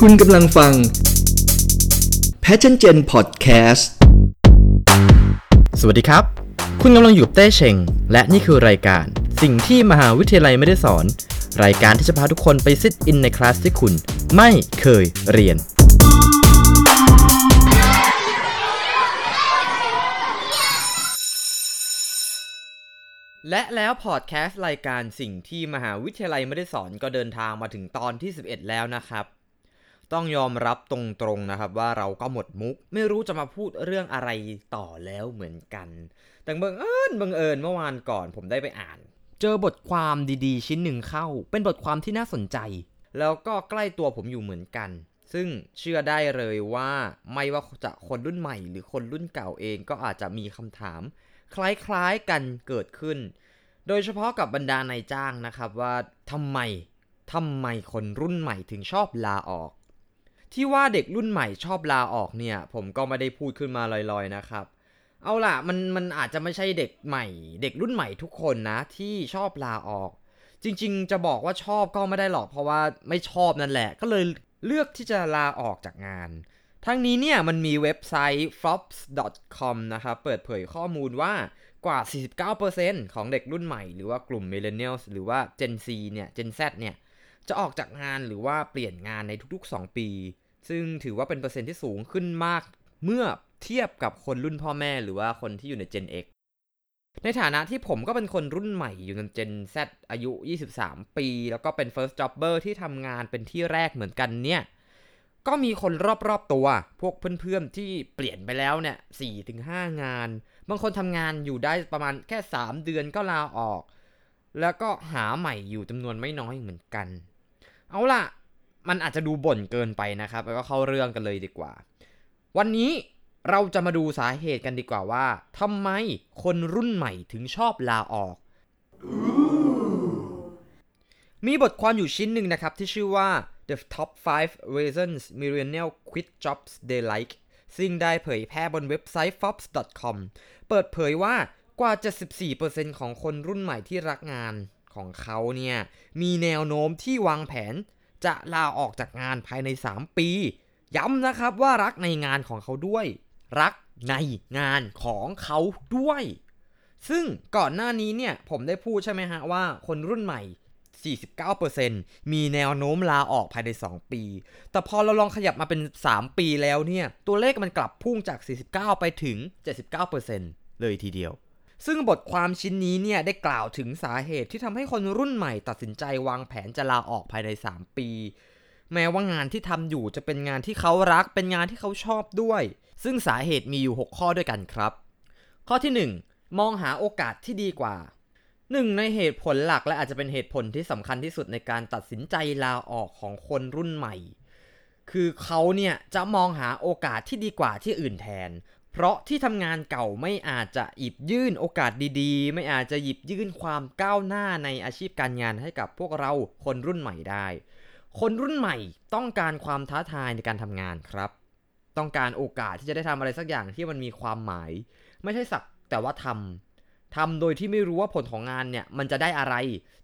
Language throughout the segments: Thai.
คุณกำลังฟัง Passion Gen Podcast สวัสดีครับ คุณกำลังอยู่กับเต้เชง และนี่คือรายการสิ่งที่มหาวิทยาลัยไม่ได้สอน รายการที่จะพาทุกคนไปซิทอินในคลาสที่คุณไม่เคยเรียน และแล้วพอดแคสต์รายการสิ่งที่มหาวิทยาลัยไม่ได้สอนก็เดินทางมาถึงตอนที่ 11 แล้วนะครับ ต้องยอมรับตรงๆนะครับว่าเราก็หมดมุก ไม่รู้จะมาพูดเรื่องอะไรต่อแล้วเหมือนกัน แต่บังเอิญบังเอิญเมื่อวานก่อนผมได้ไปอ่าน เจอบทความดีๆ ชิ้นหนึ่งเข้า เป็นบทความที่น่าสนใจ แล้วก็ใกล้ตัวผมอยู่เหมือนกัน ซึ่งเชื่อได้เลยว่าไม่ว่าจะคนรุ่นใหม่ หรือคนรุ่นเก่าเองก็อาจจะมีคำถาม คล้ายๆกันเกิดขึ้น โดยเฉพาะกับบรรดานายจ้างนะครับว่าทำไมทำไมคนรุ่นใหม่ถึงชอบลาออก ที่ว่าเด็กรุ่นใหม่ชอบลาออกเนี่ย ผมก็ไม่ได้พูดขึ้นมาลอยๆนะครับ เอาล่ะมันมันอาจจะไม่ใช่เด็กใหม่ เด็กรุ่นใหม่ทุกคนนะ ที่ชอบลาออก จริงๆ จะบอกว่าชอบก็ไม่ได้หรอกเพราะว่าไม่ชอบนั่นแหละ ก็เลยเลือกที่จะลาออกจากงาน ทั้งนี้เนี่ยมันมีเว็บไซต์ forbes.com นะครับเปิดเผยข้อมูลว่ากว่า 49%ของเด็กรุ่นใหม่หรือว่ากลุ่ม millennials หรือว่า Gen Z เนี่ย Gen Z เนี่ย จะออกจากงานหรือว่าเปลี่ยนงานในทุกๆ 2 ปี ซึ่งถือว่าเป็นเปอร์เซ็นต์ที่สูงขึ้นมาก เมื่อเทียบกับคนรุ่นพ่อแม่หรือว่าคนที่อยู่ใน Gen X ในฐานะที่ผมก็เป็นคนรุ่นใหม่อยู่ใน Gen Z อายุ 23 ปี แล้วก็เป็น first jobber ที่ทำงานเป็นที่แรกเหมือนกันเนี่ย ก็มีคนรอบๆตัว พวกเพื่อนๆที่เปลี่ยนไปแล้วเนี่ย4-5งาน บางคนทำงานอยู่ได้ประมาณแค่ 3 เดือนก็ลาออก แล้วก็หาใหม่อยู่จำนวนไม่น้อยเหมือนกัน เอาล่ะ มันอาจจะดูบ่นเกินไปนะครับ แล้วก็เข้าเรื่องกันเลยดีกว่า วันนี้เราจะมาดูสาเหตุกันดีกว่าว่าทำไมคนรุ่นใหม่ถึงชอบลาออก มีบทความอยู่ชิ้นหนึ่งนะครับ ที่ชื่อว่า The Top 5 Reasons Millennial Quit Jobs They Like ซึ่งได้เผยแพร่บนเว็บไซต์ forbes.com เปิดเผยว่ากว่า 74%ของคนรุ่นใหม่ที่รักงานของเขาเนี่ย มีแนวโน้มที่วางแผน จะลาออกจากงานภายใน 3 ปี ย้ำนะครับว่ารักในงานของเขาด้วย รักในงานของเขาด้วย ซึ่งก่อนหน้านี้เนี่ยผมได้พูดใช่ไหมฮะว่าคนรุ่นใหม่ 49%มีแนวโน้มลาออกภายใน 2 ปี แต่พอเราลองขยับมาเป็น 3 ปีแล้วเนี่ย ตัวเลขมันกลับพุ่งจาก 49 ไปถึง 79%เลยทีเดียว ซึ่งบทความชิ้นนี้เนี่ยได้กล่าวถึงสาเหตุที่ทำให้คนรุ่นใหม่ตัดสินใจวางแผนจะลาออกภายใน 3 ปี แม้ว่างานที่ทำอยู่จะเป็นงานที่เขารัก เป็นงานที่เขาชอบด้วย ซึ่งสาเหตุมีอยู่ 6 ข้อด้วยกันครับ ข้อที่ 1 มองหาโอกาสที่ดีกว่าหนึ่งในเหตุผลหลักและอาจจะเป็นเหตุผลที่สำคัญที่สุดในการตัดสินใจลาออกของคนรุ่นใหม่ คือเขาเนี่ยจะมองหาโอกาสที่ดีกว่าที่อื่นแทน เพราะที่ทำงานเก่าไม่อาจจะหยิบยื่นโอกาสดีๆ ไม่อาจจะหยิบยื่นความก้าวหน้าในอาชีพการงานให้กับพวกเราคนรุ่นใหม่ได้ คนรุ่นใหม่ต้องการความท้าทายในการทำงานครับ ต้องการโอกาสที่จะได้ทำอะไรสักอย่างที่มันมีความหมาย ไม่ใช่สักแต่ว่าทำทำโดยที่ไม่รู้ว่าผลของงานเนี่ยมันจะได้อะไร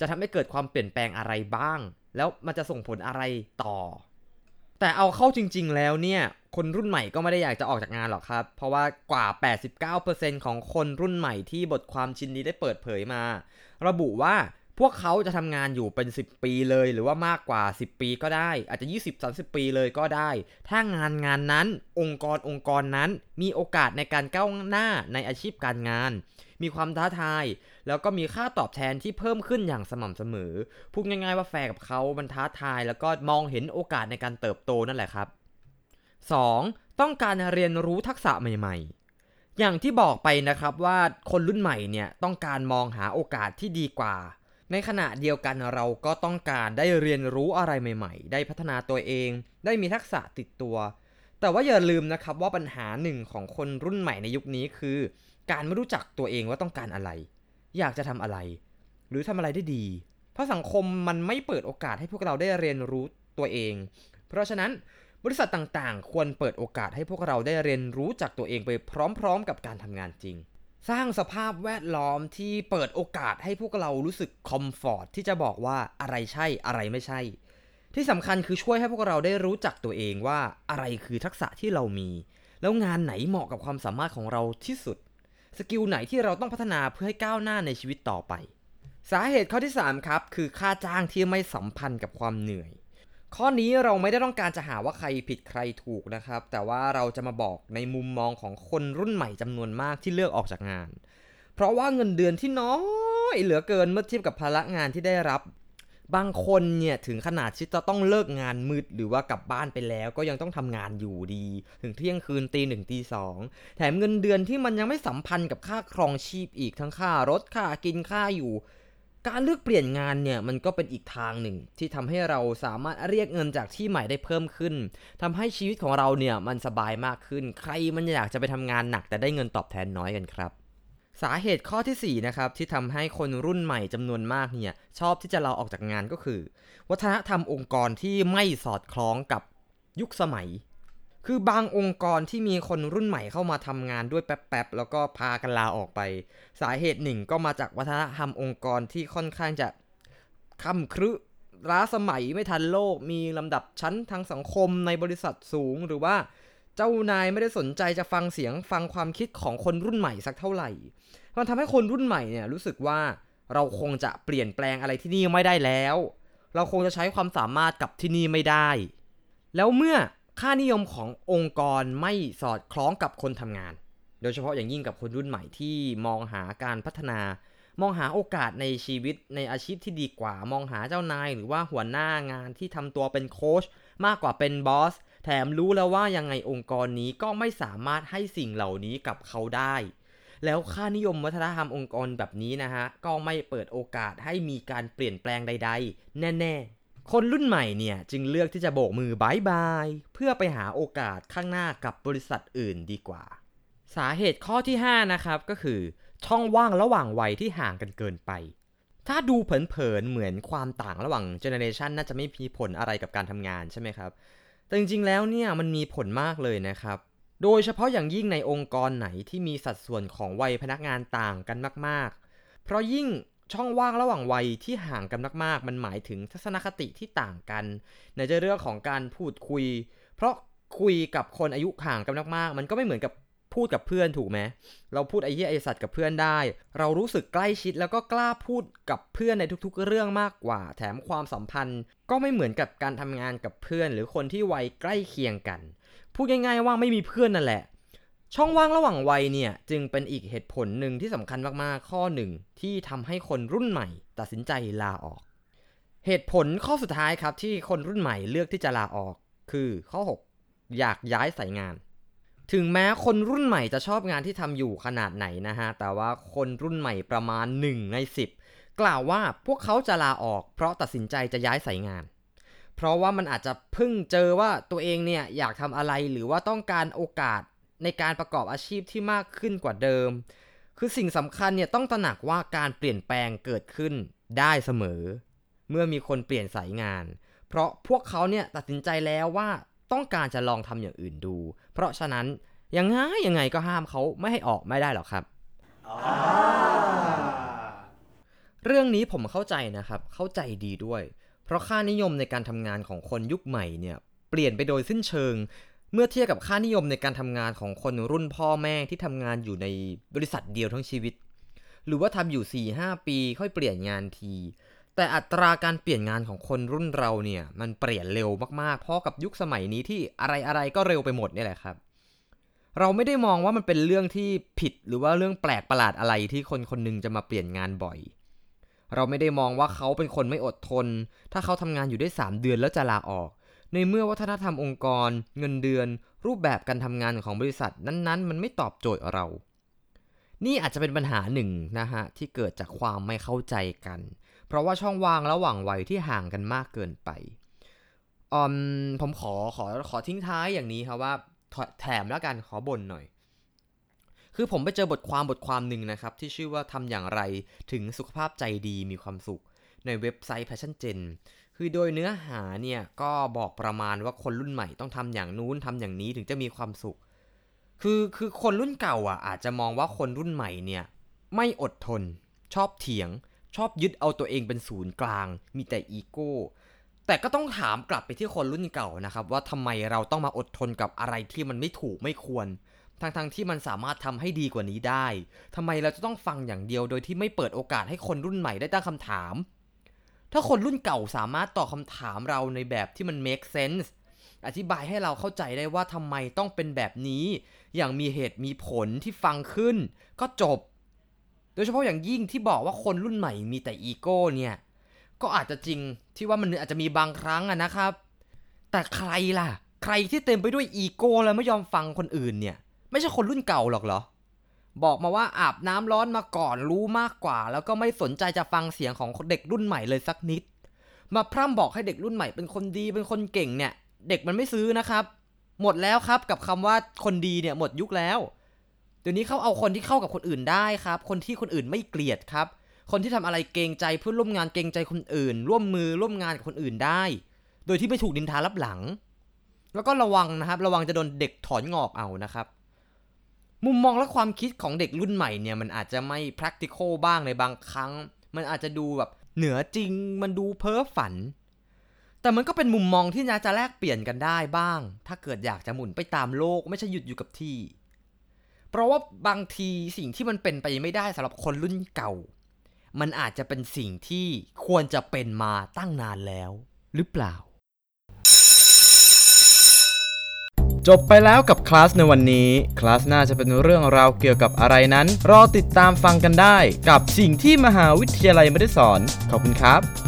จะทำให้เกิดความเปลี่ยนแปลงอะไรบ้าง แล้วมันจะส่งผลอะไรต่อ แต่เอาเข้าจริง ๆ แล้วเนี่ย คนรุ่นใหม่ก็ไม่ได้อยากจะออกจากงานหรอกครับ เพราะว่ากว่า 89%ของคนรุ่นใหม่ที่บทความชิ้นนี้ได้เปิดเผยมา ระบุว่าพวกเขาจะทำงานอยู่เป็น 10 ปีเลย หรือว่ามากกว่า 10 ปีก็ได้ อาจจะ 20-30 ปีเลยก็ได้ ถ้างานงานนั้น องค์กรองค์กรนั้น มีโอกาสในการก้าวหน้าในอาชีพการงาน มีความท้าทาย แล้วก็มีค่าตอบแทนที่เพิ่มขึ้นอย่างสม่ำเสมอ พูดง่ายๆว่าแฟร์กับเขามันท้าทาย แล้วก็มองเห็นโอกาสในการเติบโตนั่นแหละครับ 2. ต้องการเรียนรู้ทักษะใหม่ ๆ อย่างที่บอกไปนะครับว่าคนรุ่นใหม่เนี่ยต้องการมองหาโอกาสที่ดีกว่า ในขณะเดียวกันเราก็ต้องการได้เรียนรู้อะไรใหม่ๆ ได้พัฒนาตัวเอง ได้มีทักษะติดตัว แต่ว่าอย่าลืมนะครับว่าปัญหาหนึ่งของคนรุ่นใหม่ในยุคนี้คือ การไม่รู้จักตัวเองว่าต้องการอะไร อยากจะทำอะไร หรือทำอะไรได้ดี เพราะสังคมมันไม่เปิดโอกาสให้พวกเราได้เรียนรู้ตัวเอง เพราะฉะนั้น บริษัทต่างๆ ควรเปิดโอกาสให้พวกเราได้เรียนรู้จากตัวเองไปพร้อมๆ กับการทำงานจริง สร้างสภาพแวดล้อมที่เปิดโอกาสให้พวกเรารู้สึกคอมฟอร์ตที่จะบอกว่าอะไรใช่อะไรไม่ใช่ทที่สำคัญคือช่วยให้พวกเราได้รู้จักตัวเองว่าอะไรคือทักษะที่เรามี แล้วงานไหนเหมาะกับความสามารถของเราที่สุด สกิลไหนที่เราต้องพัฒนาเพื่อให้ก้าวหน้าในชีวิตต่อไป สาเหตุข้อที่ 3 ครับ คือค่าจ้างที่ไม่สัมพันธ์กับความเหนื่อย ข้อนี้เราไม่ได้ต้องการจะหาว่าใครผิดใครถูกนะครับ แต่ว่าเราจะมาบอกในมุมมองของคนรุ่นใหม่จำนวนมากที่เลือกออกจากงาน เพราะว่าเงินเดือนที่น้อยเหลือเกินเมื่อเทียบกับภาระงานที่ได้รับบางคนเนี่ยถึงขนาดที่จะต้องเลิกงานมืดหรือว่ากลับบ้านไปแล้ว ก็ยังต้องทำงานอยู่ดี ถึงเที่ยงคืนตีหนึ่งตีสองแถมเงินเดือนที่มันยังไม่สัมพันธ์กับค่าครองชีพอีกทั้งค่ารถค่ากินค่าอยู่ การเลือกเปลี่ยนงานเนี่ยมันก็เป็นอีกทางหนึ่ง ที่ทำให้เราสามารถเรียกเงินจากที่ใหม่ได้เพิ่มขึ้นทำให้ชีวิตของเราเนี่ยมันสบายมากขึ้น ใครมันอยากจะไปทำงานหนักแต่ได้เงินตอบแทนน้อยกันครับ สาเหตุข้อที่4นะครับที่ทำให้คนรุ่นใหม่จำนวนมากเนี่ยชอบที่จะลาออกจากงานก็คือ วัฒนธรรมองค์กรที่ไม่สอดคล้องกับยุคสมัย คือบางองค์กรที่มีคนรุ่นใหม่เข้ามาทำงานด้วยแป๊บๆแล้วก็พากันลาออกไป สาเหตุหนึ่งก็มาจากวัฒนธรรมองค์กรที่ค่อนข้างจะค่ำครึล้าสมัยไม่ทันโลก มีลำดับชั้นทางสังคมในบริษัทสูงหรือว่าเจ้านายไม่ได้สนใจจะฟังเสียงฟังความคิดของคนรุ่นใหม่สักเท่าไหร่ มันทำให้คนรุ่นใหม่เนี่ยรู้สึกว่าเราคงจะเปลี่ยนแปลงอะไรที่นี่ไม่ได้แล้ว เราคงจะใช้ความสามารถกับที่นี่ไม่ได้ แล้วเมื่อ ค่านิยมขององค์กรไม่สอดคล้องกับคนทำงาน โดยเฉพาะอย่างยิ่งกับคนรุ่นใหม่ที่มองหาการพัฒนา มองหาโอกาสในชีวิตในอาชีพที่ดีกว่า มองหาเจ้านายหรือว่าหัวหน้างานที่ทำตัวเป็นโค้ชมากกว่าเป็นบอส แถมรู้แล้วว่ายังไงองค์กรนี้ก็ไม่สามารถให้สิ่งเหล่านี้กับเขาได้ แล้วค่านิยมวัฒนธรรมองค์กรแบบนี้นะฮะ ก็ไม่เปิดโอกาสให้มีการเปลี่ยนแปลงใด ๆ แน่ ๆ คนรุ่นใหม่เนี่ยจึงเลือกที่จะโบกมือบายบายเพื่อไปหาโอกาสข้างหน้ากับบริษัทอื่นดีกว่า สาเหตุข้อที่ 5 นะครับก็คือ ช่องว่างระหว่างวัยที่ห่างกันเกินไป ถ้าดูเผินๆเหมือนความต่างระหว่างเจเนเรชันน่าจะไม่มีผลอะไรกับการทำงานใช่ไหมครับ แต่จริงๆแล้วเนี่ยมันมีผลมากเลยนะครับ โดยเฉพาะอย่างยิ่งในองค์กรไหนที่มีสัดส่วนของวัยพนักงานต่างกันมากๆ เพราะยิ่ง ช่องว่างระหว่างวัยที่ห่างกันมากๆ มันหมายถึงทัศนคติที่ต่างกัน ในเรื่องของการพูดคุย เพราะคุยกับคนอายุห่างกันมากๆ มันก็ไม่เหมือนกับพูดกับเพื่อนถูกไหมเราพูดไอ้เหี้ยไอสัตว์กับเพื่อนได้ เรารู้สึกใกล้ชิดแล้วก็กล้าพูดกับเพื่อนในทุกๆ เรื่องมากกว่า แถมความสัมพันธ์ ก็ไม่เหมือนกับการทำงานกับเพื่อน หรือคนที่วัยใกล้เคียงกัน พูดง่ายๆว่าไม่มีเพื่อนนั่นแหละ ช่องว่างระหว่างวัยเนี่ยจึงเป็นอีกเหตุผลหนึ่งที่สำคัญมากๆ ข้อหนึ่งที่ทำให้คนรุ่นใหม่ ตัดสินใจลาออก เหตุผลข้อสุดท้ายครับที่คนรุ่นใหม่เลือกที่จะลาออก คือข้อ 6 อยากย้ายสายงาน ถึงแม้คนรุ่นใหม่จะชอบงานที่ทำอยู่ขนาดไหนนะฮะ แต่ว่าคนรุ่นใหม่ประมาณ 1 ใน 10 กล่าวว่าพวกเขาจะลาออก เพราะตัดสินใจจะย้ายสายงานเพราะว่ามันอาจจะเพิ่งเจอว่าตัวเองเนี่ยอยากทำอะไรหรือว่าต้องการโอกาส ในการประกอบอาชีพที่มากขึ้นกว่าเดิม คือสิ่งสำคัญเนี่ยต้องตระหนักว่าการเปลี่ยนแปลงเกิดขึ้นได้เสมอ เมื่อมีคนเปลี่ยนสายงาน เพราะพวกเขาเนี่ยตัดสินใจแล้วว่าต้องการจะลองทำอย่างอื่นดู เพราะฉะนั้นยังไงยังไงก็ห้ามเขาไม่ให้ออกไม่ได้หรอกครับ เรื่องนี้ผมเข้าใจนะครับ เข้าใจดีด้วย เพราะค่านิยมในการทำงานของคนยุคใหม่เนี่ยเปลี่ยนไปโดยสิ้นเชิง เมื่อเทียบกับค่านิยมในการทำงานของคนรุ่นพ่อแม่ที่ทำงานอยู่ในบริษัทเดียวทั้งชีวิต หรือว่าทำอยู่ 4-5 ปีค่อยเปลี่ยนงานที แต่อัตราการเปลี่ยนงานของคนรุ่นเราเนี่ย มันเปลี่ยนเร็วมากๆ เพราะกับยุคสมัยนี้ที่อะไรๆก็เร็วไปหมดนี่แหละครับ เราไม่ได้มองว่ามันเป็นเรื่องที่ผิดหรือว่าเรื่องแปลกประหลาดอะไรที่คนคนหนึงจะมาเปลี่ยนงานบ่อย เราไม่ได้มองว่าเขาเป็นคนไม่อดทน ถ้าเขาทำงานอยู่ได้ 3 เดือนแล้วจะลาออก ในเมื่อวัฒนธรรมองค์กร เงินเดือน รูปแบบการทำงานของบริษัทนั้นๆ มันไม่ตอบโจทย์เรา นี่อาจจะเป็นปัญหาหนึ่งนะฮะที่เกิดจากความไม่เข้าใจกัน เพราะว่าช่องว่างระหว่างวัยที่ห่างกันมากเกินไปอมผมขอขอขอทิ้งท้ายอย่างนี้ครับว่าแถมแล้วกันขอบ่นหน่อย คือผมไปเจอบทความบทความหนึ่งนะครับ ที่ชื่อว่าทำอย่างไรถึงสุขภาพใจดีมีความสุข ในเว็บไซต์ Passion Gen คือโดยเนื้อหาเนี่ยก็บอกประมาณว่าคนรุ่นใหม่ต้องทำอย่างนู้นทำอย่างนี้ถึงจะมีความสุข คือคือคนรุ่นเก่าอะอาจจะมองว่าคนรุ่นใหม่เนี่ยไม่อดทน ชอบเถียง ชอบยึดเอาตัวเองเป็นศูนย์กลาง มีแต่อีโก้ แต่ก็ต้องถามกลับไปที่คนรุ่นเก่านะครับ ว่าทำไมเราต้องมาอดทนกับอะไรที่มันไม่ถูกไม่ควรทั้งๆทที่มันสามารถทำให้ดีกว่านี้ได้ทำไมเราจะต้องฟังอย่างเดียวโดยที่ไม่เปิดโอกาสให้คนรุ่นใหม่ได้ตั้งคำถาม ถ้าคนรุ่นเก่าสามารถตอบคำถามเราในแบบที่มัน make sense อธิบายให้เราเข้าใจได้ว่าทำไมต้องเป็นแบบนี้ อย่างมีเหตุมีผลที่ฟังขึ้น ก็จบ โดยเฉพาะอย่างยิ่งที่บอกว่าคนรุ่นใหม่มีแต่อีโก้เนี่ย ก็อาจจะจริงที่ว่ามันอาจจะมีบางครั้งอะนะครับ แต่ใครล่ะ ใครที่เต็มไปด้วยอีโก้แล้วไม่ยอมฟังคนอื่นเนี่ย ไม่ใช่คนรุ่นเก่าหรอกเหรอ บอกมาว่าอาบน้ำร้อนมาก่อนรู้มากกว่า แล้วก็ไม่สนใจจะฟังเสียงของเด็กรุ่นใหม่เลยสักนิด มาพร่ำบอกให้เด็กรุ่นใหม่เป็นคนดีเป็นคนเก่งเนี่ย เด็กมันไม่ซื้อนะครับ หมดแล้วครับกับคำว่าคนดีเนี่ยหมดยุคแล้วเดี๋ยวนี้เขาเอาคนที่เข้ากับคนอื่นได้ครับ คนที่คนอื่นไม่เกลียดครับ คนที่ทำอะไรเกรงใจเพื่อนร่วมงานเกรงใจคนอื่น ร่วมมือร่วมงานกับคนอื่นได้ โดยที่ไม่ถูกดินทารับหลัง แล้วก็ระวังนะครับ ระวังจะโดนเด็กถอนงอกเอานะครับ มุมมองและความคิดของเด็กรุ่นใหม่เนี่ยมันอาจจะไม่ practical บ้างในบางครั้ง มันอาจจะดูแบบเหนือจริง มันดูเพ้อฝัน แต่มันก็เป็นมุมมองที่น่าจะแลกเปลี่ยนกันได้บ้าง ถ้าเกิดอยากจะหมุนไปตามโลกไม่ใช่หยุดอยู่กับที่ เพราะว่าบางทีสิ่งที่มันเป็นไปไม่ได้สำหรับคนรุ่นเก่า มันอาจจะเป็นสิ่งที่ควรจะเป็นมาตั้งนานแล้ว หรือเปล่า จบไปแล้วกับคลาสในวันนี้ คลาสหน้าจะเป็นเรื่องราวเกี่ยวกับอะไรนั้น รอติดตามฟังกันได้ กับสิ่งที่มหาวิทยาลัยไม่ได้สอน ขอบคุณครับ